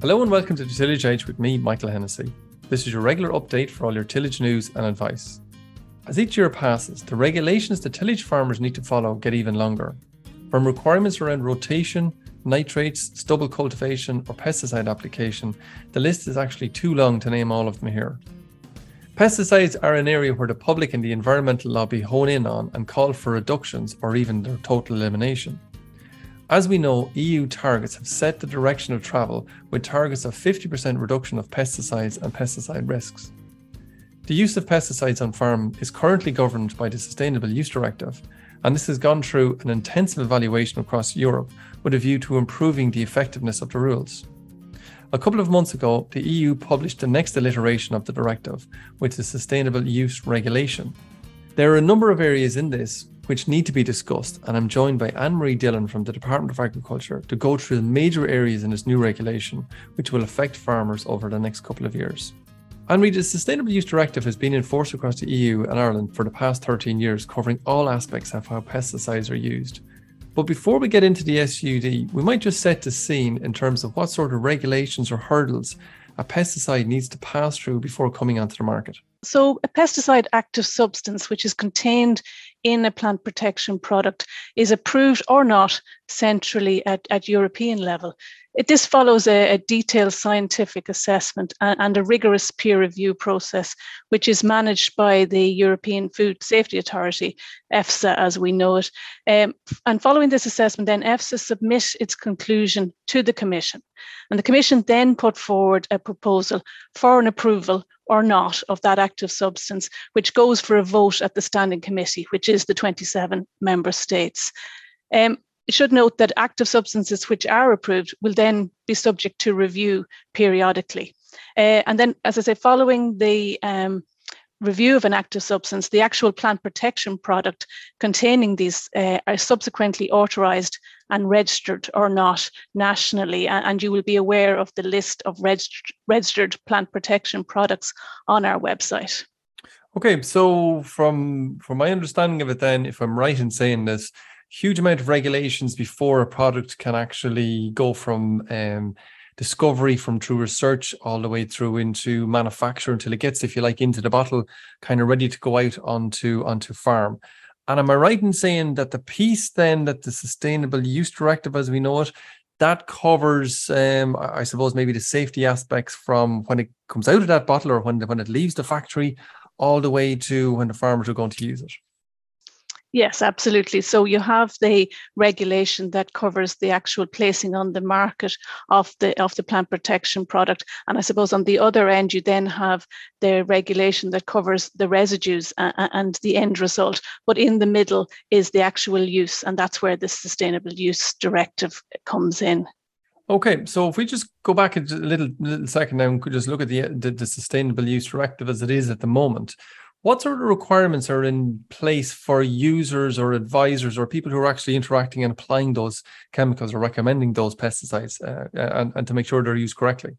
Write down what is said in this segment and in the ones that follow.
Hello and welcome to the Tillage Edge with me, Michael Hennessy. This is your regular update for all your tillage news and advice. As each year passes, the regulations that tillage farmers need to follow get even longer. From requirements around rotation, nitrates, stubble cultivation, or pesticide application, the list is actually too long to name all of them here. Pesticides are an area where the public and the environmental lobby hone in on and call for reductions or even their total elimination. As we know, EU targets have set the direction of travel with targets of 50% reduction of pesticides and pesticide risks. The use of pesticides on farm is currently governed by the Sustainable Use Directive, and this has gone through an intensive evaluation across Europe with a view to improving the effectiveness of the rules. A couple of months ago, the EU published the next iteration of the directive, with the Sustainable Use Regulation. There are a number of areas in this which need to be discussed, and I'm joined by Anne Marie Dillon from the Department of Agriculture to go through the major areas in this new regulation which will affect farmers over the next couple of years. Anne Marie, the Sustainable Use Directive has been enforced across the EU and Ireland for the past 13 years, covering all aspects of how pesticides are used. But before we get into the SUD, we might just set the scene in terms of what sort of regulations or hurdles a pesticide needs to pass through before coming onto the market. So, a pesticide active substance which is contained in a plant protection product is approved or not centrally at, at European level. It, this follows a, a, detailed scientific assessment and, and, a rigorous peer review process, which is managed by the European Food Safety Authority, EFSA, as we know it. Um, and following this assessment, then EFSA submit its conclusion to the Commission. And the Commission then put forward a proposal for an approval or not of that active substance, which goes for a vote at the Standing Committee, which is the 27 member states. Um, it should note that active substances which are approved will then be subject to review periodically. Uh, and then, as I say, following the um, review of an active substance, the actual plant protection product containing these uh, are subsequently authorised and registered or not nationally. And you will be aware of the list of registered plant protection products on our website. Okay, so from from my understanding of it, then, if I'm right in saying this, huge amount of regulations before a product can actually go from um, discovery from true research all the way through into manufacture until it gets, if you like, into the bottle, kind of ready to go out onto onto farm. And am I right in saying that the piece then that the Sustainable Use Directive, as we know it, that covers, um, I suppose, maybe the safety aspects from when it comes out of that bottle or when when it leaves the factory, all the way to when the farmers are going to use it. Yes, absolutely. So you have the regulation that covers the actual placing on the market of the of the plant protection product, and I suppose on the other end you then have the regulation that covers the residues and, the end result. But in the middle is the actual use, and that's where the sustainable use directive comes in. Okay, so if we just go back a little little second now and could just look at the, the, the sustainable use directive as it is at the moment, what sort of requirements are in place for users or advisors or people who are actually interacting and applying those chemicals or recommending those pesticides uh, and, and to make sure they're used correctly?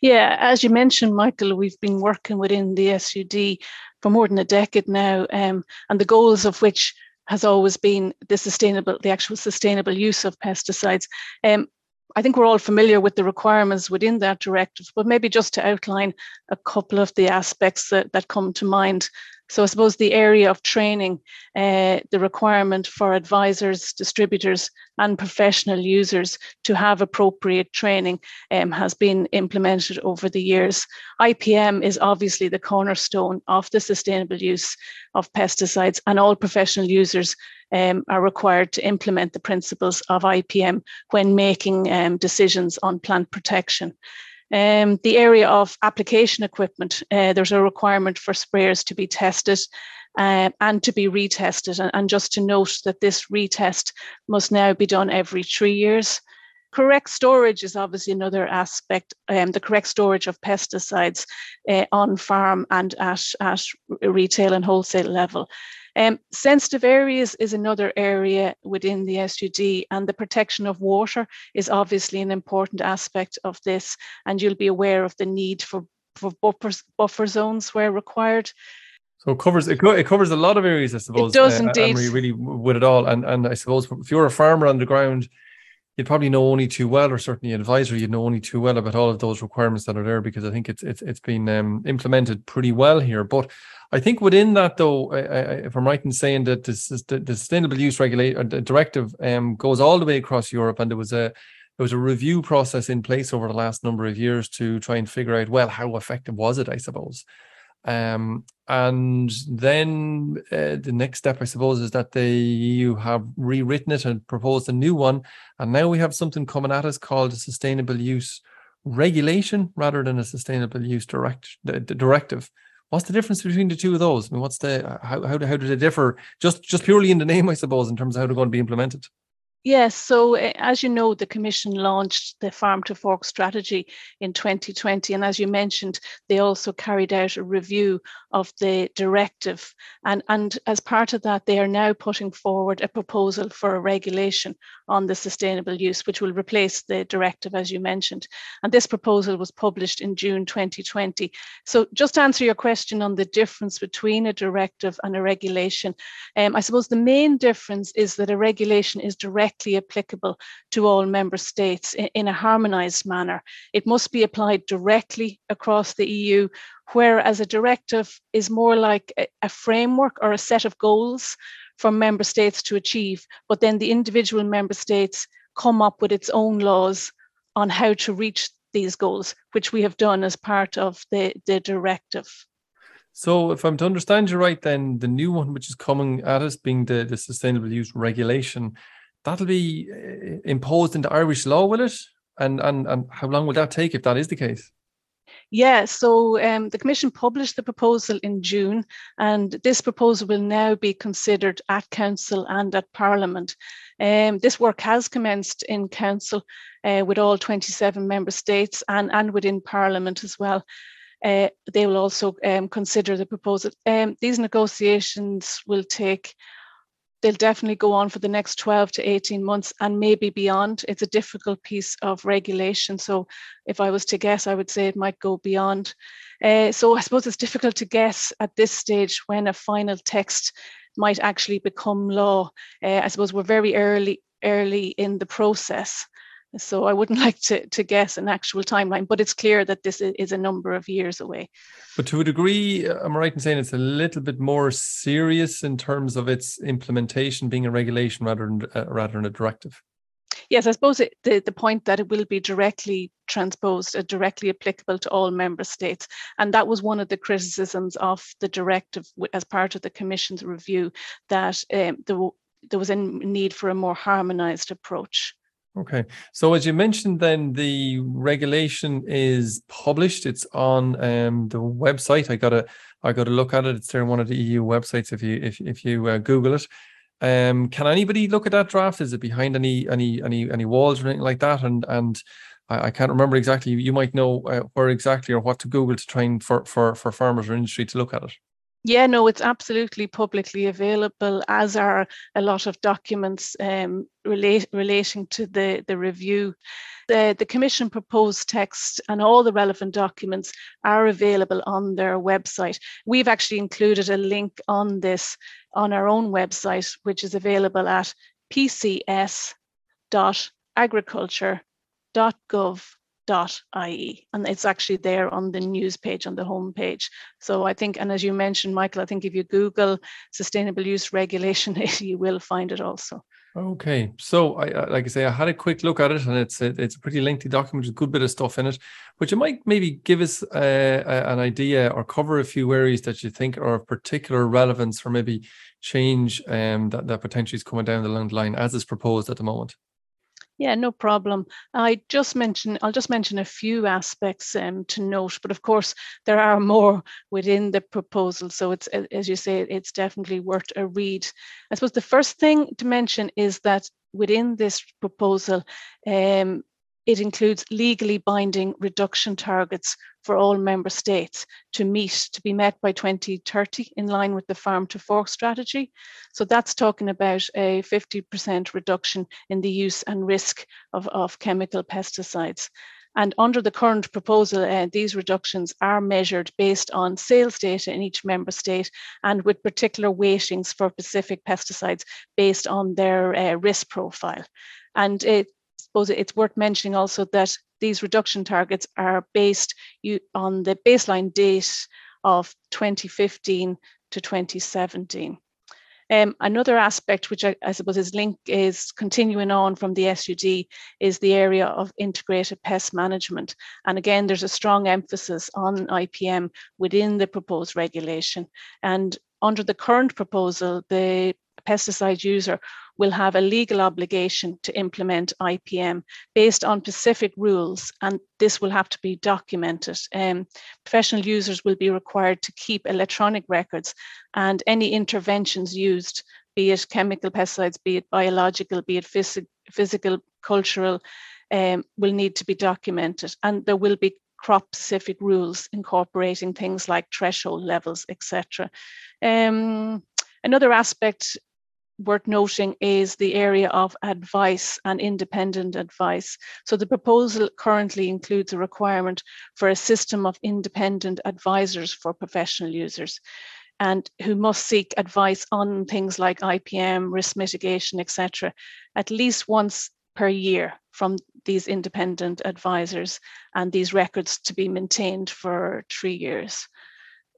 Yeah, as you mentioned, Michael, we've been working within the SUD for more than a decade now, um, and the goals of which has always been the sustainable, the actual sustainable use of pesticides. Um, I think we're all familiar with the requirements within that directive, but maybe just to outline a couple of the aspects that, that come to mind. So I suppose the area of training, uh, the requirement for advisors, distributors, and professional users to have appropriate training um, has been implemented over the years. IPM is obviously the cornerstone of the sustainable use of pesticides, and all professional users um, are required to implement the principles of IPM when making um, decisions on plant protection. Um, the area of application equipment, uh, there's a requirement for sprayers to be tested uh, and to be retested. And, and, just to note that this retest must now be done every three years. Correct storage is obviously another aspect, um, the correct storage of pesticides uh, on farm and at, at retail and wholesale level. Um, sensitive areas is another area within the SUD, and the protection of water is obviously an important aspect of this. And you'll be aware of the need for, for buffers, buffer zones where required. So it covers it, it covers a lot of areas, I suppose. It does uh, indeed. really with it all, and and I suppose if you're a farmer on the ground, you'd probably know only too well, or certainly advisor, you'd know only too well about all of those requirements that are there because I think it's it's it's been um, implemented pretty well here. But I think within that, though, I, I, if I'm right in saying that this, the, the sustainable use regulate uh, directive um, goes all the way across Europe, and there was a there was a review process in place over the last number of years to try and figure out well how effective was it, I suppose. Um, and then uh, the next step, I suppose, is that the EU have rewritten it and proposed a new one. And now we have something coming at us called a sustainable use regulation rather than a sustainable use direct the, the directive. What's the difference between the two of those? I mean, what's the how how, how do they differ? Just just purely in the name, I suppose, in terms of how they're going to be implemented. Yes, so uh, as you know, the Commission launched the Farm to Fork strategy in 2020. And as you mentioned, they also carried out a review of the directive. And, and as part of that, they are now putting forward a proposal for a regulation on the sustainable use, which will replace the directive, as you mentioned. And this proposal was published in June 2020. So, just to answer your question on the difference between a directive and a regulation, um, I suppose the main difference is that a regulation is direct directly applicable to all member states in, in a harmonized manner. It must be applied directly across the EU, whereas a directive is more like a, a framework or a set of goals for member states to achieve, but then the individual member states come up with its own laws on how to reach these goals, which we have done as part of the, the directive. So, if I'm to understand you right, then the new one which is coming at us being the, the sustainable use regulation, that'll be uh, imposed into Irish law, will it? And and and how long will that take if that is the case? Yeah, so um, the Commission published the proposal in June, and this proposal will now be considered at Council and at Parliament. Um, this work has commenced in Council uh, with all 27 member states and, and within Parliament as well. Uh, they will also um, consider the proposal. Um, these negotiations will take they'll definitely go on for the next 12 to 18 months and maybe beyond. It's a difficult piece of regulation. So, if I was to guess, I would say it might go beyond. Uh, so, I suppose it's difficult to guess at this stage when a final text might actually become law. Uh, I suppose we're very early early in the process. So I wouldn't like to, to guess an actual timeline, but it's clear that this is a number of years away. But to a degree, I'm right in saying it's a little bit more serious in terms of its implementation being a regulation rather than uh, rather than a directive? Yes, I suppose it, the, the point that it will be directly transposed, uh, directly applicable to all member states. And that was one of the criticisms of the directive as part of the Commission's review that um, there, there was a need for a more harmonized approach. Okay. So as you mentioned, then the regulation is published. It's on um, the website. I got to I got to look at it. It's there on one of the EU websites. If you if if you uh, Google it, um, can anybody look at that draft? Is it behind any any any any walls or anything like that? And and I, I can't remember exactly. You might know uh, where exactly or what to Google to try and for for for farmers or industry to look at it. Yeah, no, it's absolutely publicly available, as are a lot of documents um, relate, relating to the, the review. The, the Commission proposed text and all the relevant documents are available on their website. We've actually included a link on this on our own website, which is available at pcs.agriculture.gov and it's actually there on the news page on the home page. So i think and as you mentioned michael i think if you google sustainable use regulation you will find it also. Okay so i like i say i had a quick look at it and it's a, it's a pretty lengthy document with a good bit of stuff in it. But you might maybe give us uh, an idea or cover a few areas that you think are of particular relevance for maybe change um, that, that potentially is coming down the line as is proposed at the moment yeah, no problem. I just mention I'll just mention a few aspects um, to note, but of course there are more within the proposal. So it's as you say, it's definitely worth a read. I suppose the first thing to mention is that within this proposal, um, it includes legally binding reduction targets for all member states to meet, to be met by 2030 in line with the farm to fork strategy. So that's talking about a 50% reduction in the use and risk of, of chemical pesticides. And under the current proposal, uh, these reductions are measured based on sales data in each member state and with particular weightings for specific pesticides based on their uh, risk profile. And it suppose it's worth mentioning also that these reduction targets are based on the baseline date of 2015 to 2017. Um, another aspect, which I, I, suppose is linked, is continuing on from the SUD, is the area of integrated pest management. And again, there's a strong emphasis on IPM within the proposed regulation. And under the current proposal, the pesticide user will have a legal obligation to implement IPM based on specific rules, and this will have to be documented. Um, professional users will be required to keep electronic records, and any interventions used, be it chemical pesticides, be it biological, be it phys- physical, cultural, um, will need to be documented, and there will be crop specific rules incorporating things like threshold levels, etc. Um, another aspect worth noting is the area of advice and independent advice. So the proposal currently includes a requirement for a system of independent advisors for professional users and who must seek advice on things like IPM, risk mitigation, etc., at least once per year from these independent advisors and these records to be maintained for three years.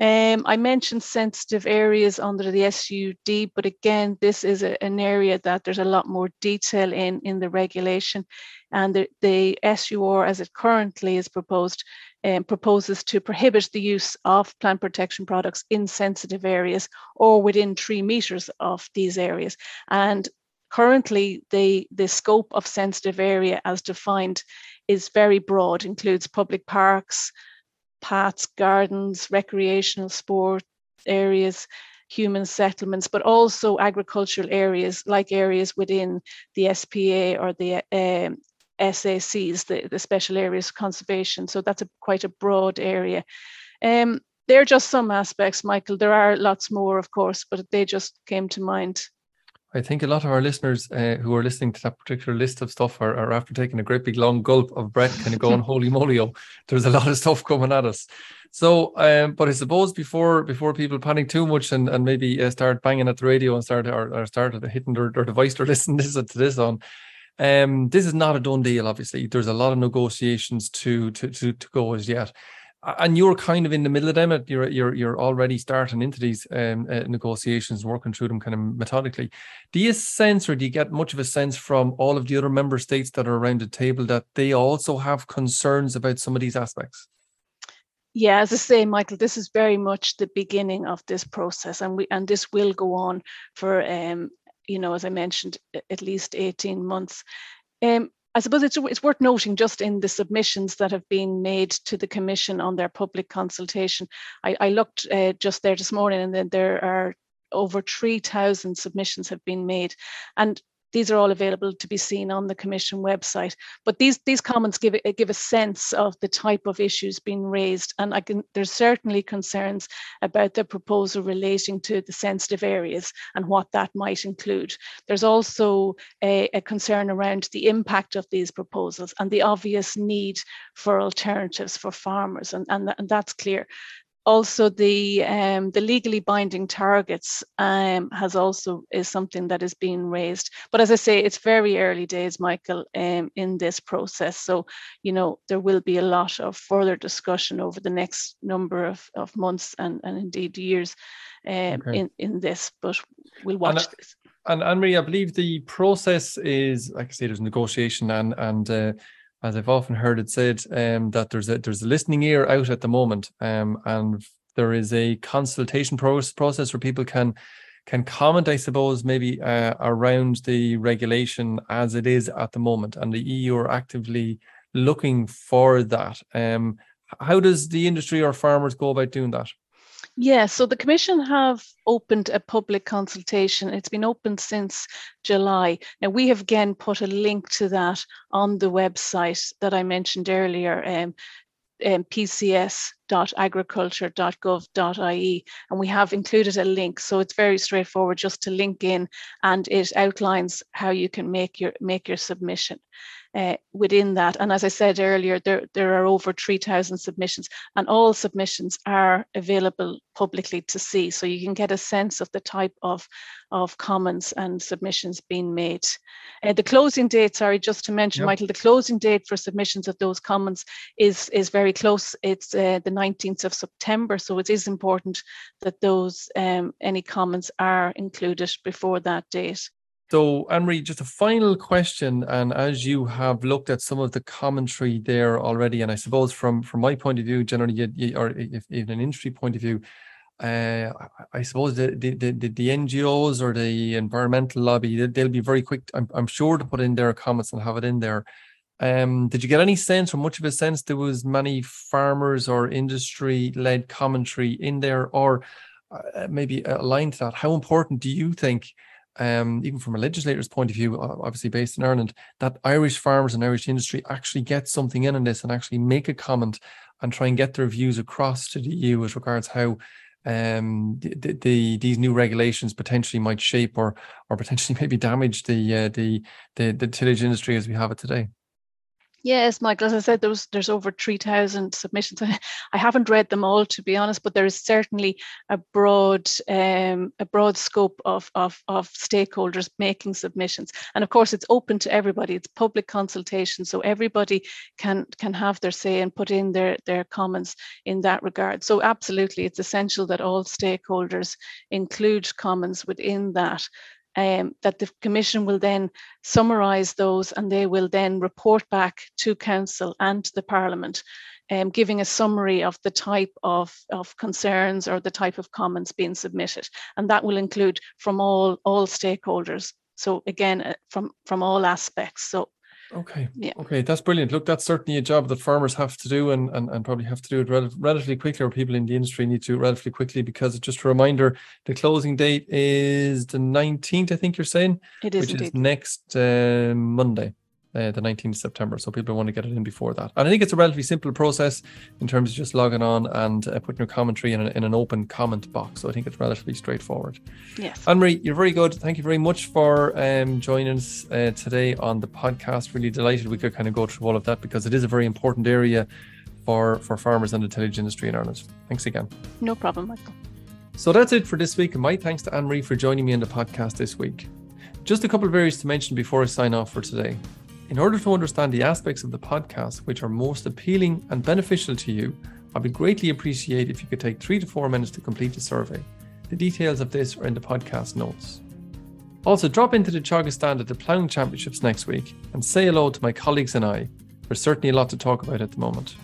Um, I mentioned sensitive areas under the SUD, but again, this is a, an area that there's a lot more detail in in the regulation, and the, the SUR, as it currently is proposed, um, proposes to prohibit the use of plant protection products in sensitive areas or within three meters of these areas. And currently, the the scope of sensitive area as defined is very broad, includes public parks paths, gardens, recreational sport areas, human settlements, but also agricultural areas like areas within the SPA or the um, SACs, the, the special areas of conservation. So that's a quite a broad area. Um, they're just some aspects, Michael. There are lots more, of course, but they just came to mind. I think a lot of our listeners uh, who are listening to that particular list of stuff are, are after taking a great big long gulp of breath, kind of going, "Holy moly! Oh, there's a lot of stuff coming at us." So, um, but I suppose before before people panic too much and, and maybe uh, start banging at the radio and start or, or start hitting their, their device to listen this to this on, um, this is not a done deal. Obviously, there's a lot of negotiations to to to, to go as yet and you're kind of in the middle of them. You're you're you're already starting into these um, uh, negotiations, working through them kind of methodically. Do you sense, or do you get much of a sense from all of the other member states that are around the table that they also have concerns about some of these aspects? Yeah, as I say, Michael, this is very much the beginning of this process, and we and this will go on for um, you know, as I mentioned, at least eighteen months. Um, I suppose it's, it's worth noting just in the submissions that have been made to the Commission on their public consultation. I, I looked uh, just there this morning and then there are over 3,000 submissions have been made. And these are all available to be seen on the commission website. But these these comments give uh, give a sense of the type of issues being raised and i can there's certainly concerns about the proposal relating to the sensitive areas and what that might include. There's also a, a concern around the impact of these proposals and the obvious need for alternatives for farmers and, and, and that's clear also the um, the legally binding targets um, has also is something that is being raised. But as i say it's very early days michael um, in this process. So you know there will be a lot of further discussion over the next number of, of months and, and indeed years um, okay. in in this but we'll watch and, this. and Anne-Marie, I believe the process is like I say there's negotiation and and uh, as I've often heard it said, um, that there's a there's a listening ear out at the moment, um, and there is a consultation process process where people can can comment, I suppose, maybe uh, around the regulation as it is at the moment, and the EU are actively looking for that. Um, how does the industry or farmers go about doing that? Yeah, so the Commission have opened a public consultation. It's been open since July. Now, we have again put a link to that on the website that I mentioned earlier, um, um, PCS agriculture.gov.ie and we have included a link so it's very straightforward just to link in and it outlines how you can make your make your submission uh, within that. And as I said earlier, there, there are over 3,000 submissions, and all submissions are available publicly to see. So you can get a sense of the type of, of comments and submissions being made. Uh, the closing date, sorry, just to mention, yep. Michael, the closing date for submissions of those comments is, is very close. It's uh, the 19th of September. So it is important that those um, any comments are included before that date. So, Anne-Marie, just a final question, and as you have looked at some of the commentary there already, and I suppose from from my point of view, generally, you or if in an industry point of view, uh, I suppose the, the the, the NGOs or the environmental lobby they'll be very quick. I'm, I'm sure to put in their comments and have it in there. Um, did you get any sense, or much of a sense, there was many farmers or industry-led commentary in there, or uh, maybe aligned to that? How important do you think? Um, even from a legislator's point of view, obviously based in Ireland, that Irish farmers and Irish industry actually get something in on this and actually make a comment and try and get their views across to the EU as regards how um, the, the, these new regulations potentially might shape or or potentially maybe damage the uh, the the the tillage industry as we have it today. Yes, Michael, as I said, there was, there's over 3,000 submissions. I haven't read them all, to be honest, but there is certainly a broad um, a broad scope of, of, of stakeholders making submissions. And of course, it's open to everybody. It's public consultation, so everybody can can have their say and put in their, their comments in that regard. So absolutely, it's essential that all stakeholders include comments within that um, that the Commission will then summarise those and they will then report back to Council and the Parliament, um, giving a summary of the type of, of concerns or the type of comments being submitted. And that will include from all, all stakeholders. So again, uh, from, from all aspects. So Okay. Yeah. Okay, that's brilliant. Look, that's certainly a job that farmers have to do and, and, and probably have to do it rel- relatively quickly, or people in the industry need to relatively quickly because just a reminder, the closing date is the 19th, I think you're saying, it is which indeed. is next uh, Monday uh, the 19th of September. So people want to get it in before that. And I think it's a relatively simple process in terms of just logging on and uh, putting your commentary in an, in an open comment box. So I think it's relatively straightforward. Yes. Anne Marie, you're very good. Thank you very much for um, joining us uh, today on the podcast. Really delighted we could kind of go through all of that because it is a very important area for, for farmers and the tillage industry in Ireland. Thanks again. No problem, Michael. So that's it for this week. And my thanks to Anne Marie for joining me on the podcast this week. Just a couple of areas to mention before I sign off for today. In order to understand the aspects of the podcast which are most appealing and beneficial to you, I would greatly appreciate if you could take three to four minutes to complete the survey. The details of this are in the podcast notes. Also, drop into the stand at the Ploughing Championships next week and say hello to my colleagues and I. There's certainly a lot to talk about at the moment.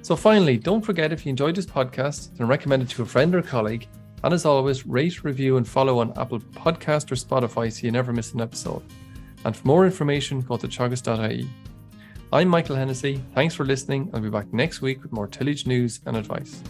So, finally, don't forget if you enjoyed this podcast, then recommend it to a friend or colleague. And as always, rate, review, and follow on Apple Podcast or Spotify so you never miss an episode. And for more information, go to teagasc.ie. I'm Michael Hennessy. Thanks for listening. I'll be back next week with more tillage news and advice.